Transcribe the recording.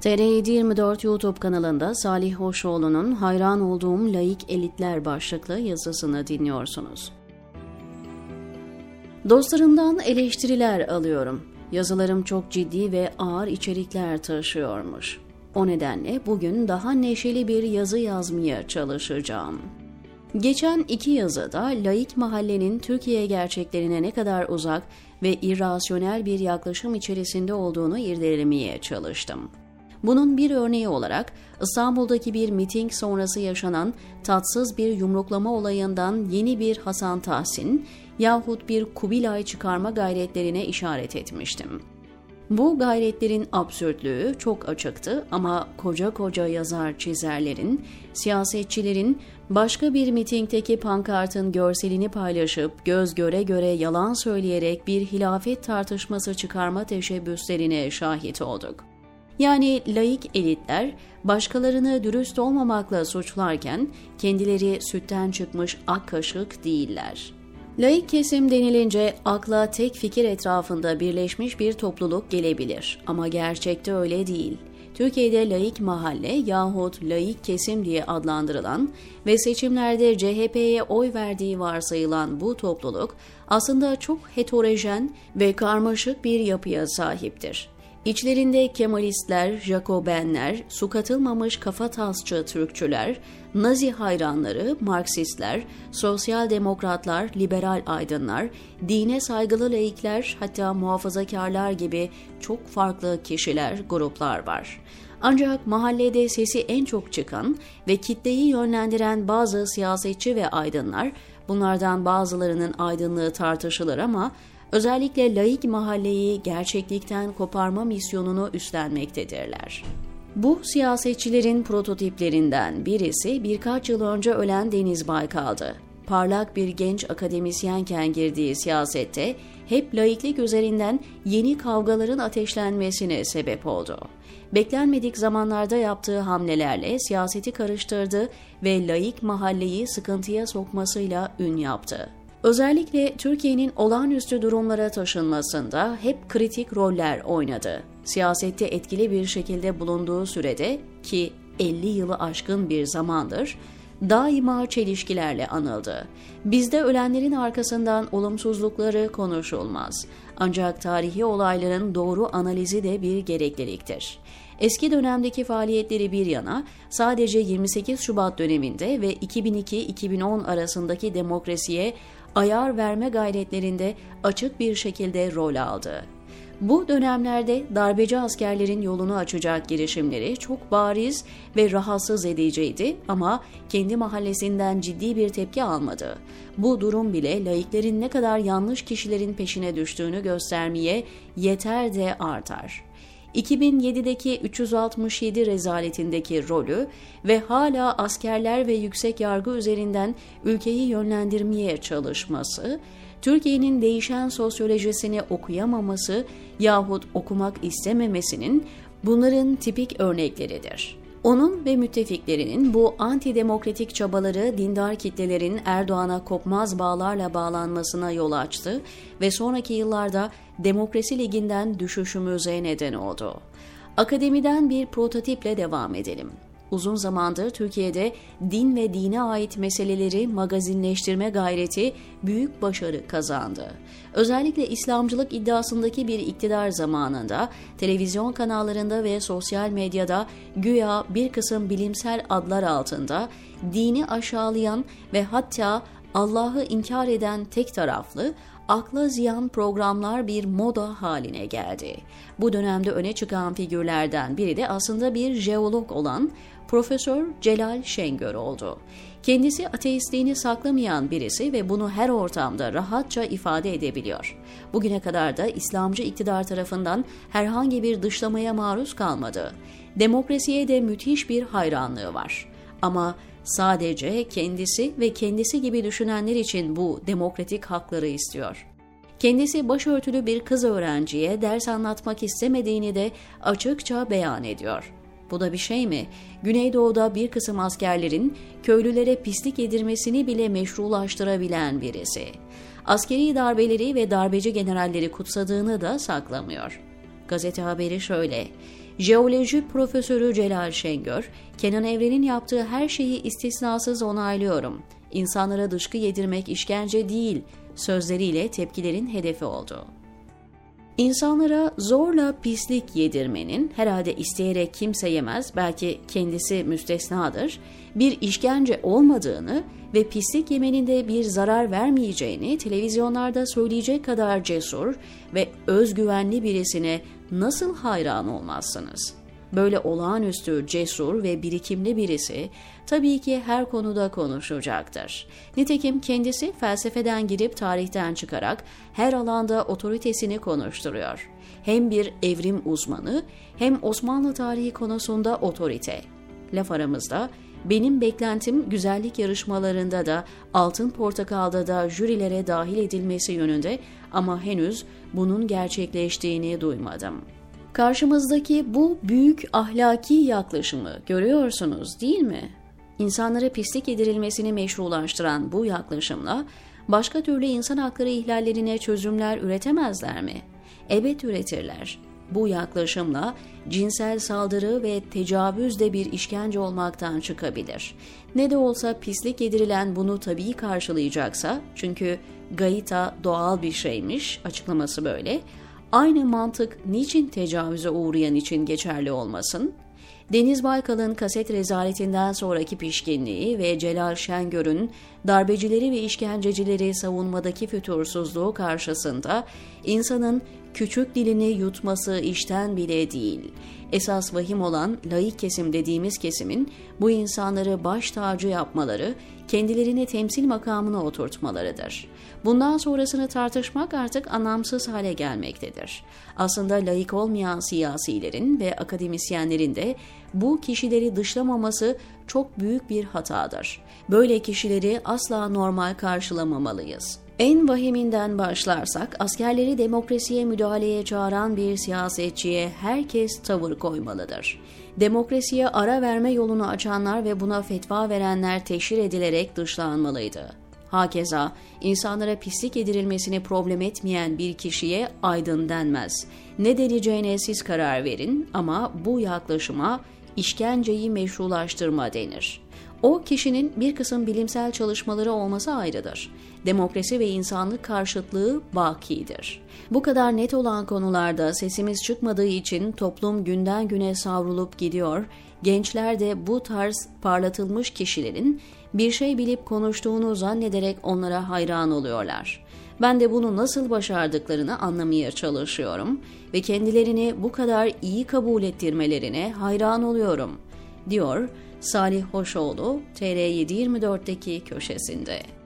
TR724 YouTube kanalında Salih Hoşoğlu'nun hayran olduğum laik elitler başlıklı yazısını dinliyorsunuz. Dostlarımdan eleştiriler alıyorum. Yazılarım çok ciddi ve ağır içerikler taşıyormuş. O nedenle bugün daha neşeli bir yazı yazmaya çalışacağım. Geçen iki yazıda laik mahallenin Türkiye gerçeklerine ne kadar uzak ve irrasyonel bir yaklaşım içerisinde olduğunu irdelemeye çalıştım. Bunun bir örneği olarak İstanbul'daki bir miting sonrası yaşanan tatsız bir yumruklama olayından yeni bir Hasan Tahsin yahut bir Kubilay çıkarma gayretlerine işaret etmiştim. Bu gayretlerin absürtlüğü çok açıktı ama koca koca yazar çizerlerin, siyasetçilerin başka bir mitingdeki pankartın görselini paylaşıp göz göre göre yalan söyleyerek bir hilafet tartışması çıkarma teşebbüslerine şahit olduk. Yani laik elitler başkalarını dürüst olmamakla suçlarken kendileri sütten çıkmış ak kaşık değiller. Laik kesim denilince akla tek fikir etrafında birleşmiş bir topluluk gelebilir ama gerçekte öyle değil. Türkiye'de laik mahalle yahut laik kesim diye adlandırılan ve seçimlerde CHP'ye oy verdiği varsayılan bu topluluk aslında çok heterojen ve karmaşık bir yapıya sahiptir. İçlerinde Kemalistler, Jacobenler, su katılmamış kafatasçı Türkçüler, Nazi hayranları, Marksistler, sosyal demokratlar, liberal aydınlar, dine saygılı laikler hatta muhafazakarlar gibi çok farklı kişiler, gruplar var. Ancak mahallede sesi en çok çıkan ve kitleyi yönlendiren bazı siyasetçi ve aydınlar, bunlardan bazılarının aydınlığı tartışılır ama özellikle laik mahalleyi gerçeklikten koparma misyonunu üstlenmektedirler. Bu siyasetçilerin prototiplerinden birisi birkaç yıl önce ölen Deniz Baykal'dı. Parlak bir genç akademisyenken girdiği siyasette hep laiklik üzerinden yeni kavgaların ateşlenmesine sebep oldu. Beklenmedik zamanlarda yaptığı hamlelerle siyaseti karıştırdı ve laik mahalleyi sıkıntıya sokmasıyla ün yaptı. Özellikle Türkiye'nin olağanüstü durumlara taşınmasında hep kritik roller oynadı. Siyasette etkili bir şekilde bulunduğu sürede ki 50 yılı aşkın bir zamandır daima çelişkilerle anıldı. Bizde ölenlerin arkasından olumsuzlukları konuşulmaz. Ancak tarihi olayların doğru analizi de bir gerekliliktir. Eski dönemdeki faaliyetleri bir yana sadece 28 Şubat döneminde ve 2002-2010 arasındaki demokrasiye ayar verme gayretlerinde açık bir şekilde rol aldı. Bu dönemlerde darbeci askerlerin yolunu açacak girişimleri çok bariz ve rahatsız ediciydi ama kendi mahallesinden ciddi bir tepki almadı. Bu durum bile laiklerin ne kadar yanlış kişilerin peşine düştüğünü göstermeye yeter de artar. 2007'deki 367 rezaletindeki rolü ve hala askerler ve yüksek yargı üzerinden ülkeyi yönlendirmeye çalışması, Türkiye'nin değişen sosyolojisini okuyamaması yahut okumak istememesinin bunların tipik örnekleridir. Onun ve müttefiklerinin bu antidemokratik çabaları dindar kitlelerin Erdoğan'a kopmaz bağlarla bağlanmasına yol açtı ve sonraki yıllarda Demokrasi Ligi'nden düşüşümüze neden oldu. Akademiden bir prototiple devam edelim uzun zamandır Türkiye'de din ve dine ait meseleleri magazinleştirme gayreti büyük başarı kazandı. Özellikle İslamcılık iddiasındaki bir iktidar zamanında televizyon kanallarında ve sosyal medyada güya bir kısım bilimsel adlar altında dini aşağılayan ve hatta Allah'ı inkar eden tek taraflı, akla ziyan programlar bir moda haline geldi. Bu dönemde öne çıkan figürlerden biri de aslında bir jeolog olan Profesör Celal Şengör oldu. Kendisi ateistliğini saklamayan birisi ve bunu her ortamda rahatça ifade edebiliyor. Bugüne kadar da İslamcı iktidar tarafından herhangi bir dışlamaya maruz kalmadı. Demokrasiye de müthiş bir hayranlığı var. Ama sadece kendisi ve kendisi gibi düşünenler için bu demokratik hakları istiyor. Kendisi başörtülü bir kız öğrenciye ders anlatmak istemediğini de açıkça beyan ediyor. Bu da bir şey mi? Güneydoğu'da bir kısım askerlerin köylülere pislik yedirmesini bile meşrulaştırabilen birisi. Askeri darbeleri ve darbeci generalleri kutsadığını da saklamıyor. Gazete haberi şöyle. Jeoloji profesörü Celal Şengör, Kenan Evren'in yaptığı her şeyi istisnasız onaylıyorum. İnsanlara dışkı yedirmek işkence değil sözleriyle tepkilerin hedefi oldu. İnsanlara zorla pislik yedirmenin herhalde isteyerek kimse yemez, belki kendisi müstesnadır, bir işkence olmadığını ve pislik yemenin de bir zarar vermeyeceğini televizyonlarda söyleyecek kadar cesur ve özgüvenli birisine nasıl hayran olmazsınız?'' Böyle olağanüstü, cesur ve birikimli birisi tabii ki her konuda konuşacaktır. Nitekim kendisi felsefeden girip tarihten çıkarak her alanda otoritesini konuşturuyor. Hem bir evrim uzmanı hem Osmanlı tarihi konusunda otorite. Laf aramızda benim beklentim güzellik yarışmalarında da Altın Portakal'da da jürilere dahil edilmesi yönünde ama henüz bunun gerçekleştiğini duymadım.'' Karşımızdaki bu büyük ahlaki yaklaşımı görüyorsunuz değil mi? İnsanlara pislik yedirilmesini meşrulaştıran bu yaklaşımla başka türlü insan hakları ihlallerine çözümler üretemezler mi? Evet üretirler. Bu yaklaşımla cinsel saldırı ve tecavüz de bir işkence olmaktan çıkabilir. Ne de olsa pislik yedirilen bunu tabii karşılayacaksa, çünkü gayita doğal bir şeymiş, açıklaması böyle, Aynı mantık niçin tecavüze uğrayan için geçerli olmasın? Deniz Baykal'ın kaset rezaletinden sonraki pişkinliği ve Celal Şengör'ün darbecileri ve işkencecileri savunmadaki fütursuzluğu karşısında insanın küçük dilini yutması işten bile değil. Esas vahim olan laik kesim dediğimiz kesimin bu insanları baş tacı yapmaları, kendilerini temsil makamına oturtmalarıdır. Bundan sonrasını tartışmak artık anlamsız hale gelmektedir. Aslında laik olmayan siyasilerin ve akademisyenlerin de bu kişileri dışlamaması çok büyük bir hatadır. Böyle kişileri asla normal karşılamamalıyız. En vahiminden başlarsak askerleri demokrasiye müdahaleye çağıran bir siyasetçiye herkes tavır koymalıdır. Demokrasiye ara verme yolunu açanlar ve buna fetva verenler teşhir edilerek dışlanmalıydı. Hakeza insanlara pislik yedirilmesini problem etmeyen bir kişiye aydın denmez. Ne deneceğine siz karar verin ama bu yaklaşıma işkenceyi meşrulaştırma denir. O kişinin bir kısım bilimsel çalışmaları olması ayrıdır. Demokrasi ve insanlık karşıtlığı bakidir. Bu kadar net olan konularda sesimiz çıkmadığı için toplum günden güne savrulup gidiyor, gençler de bu tarz parlatılmış kişilerin bir şey bilip konuştuğunu zannederek onlara hayran oluyorlar. Ben de bunu nasıl başardıklarını anlamaya çalışıyorum ve kendilerini bu kadar iyi kabul ettirmelerine hayran oluyorum, diyor Salih Hoşoğlu TR724'deki köşesinde.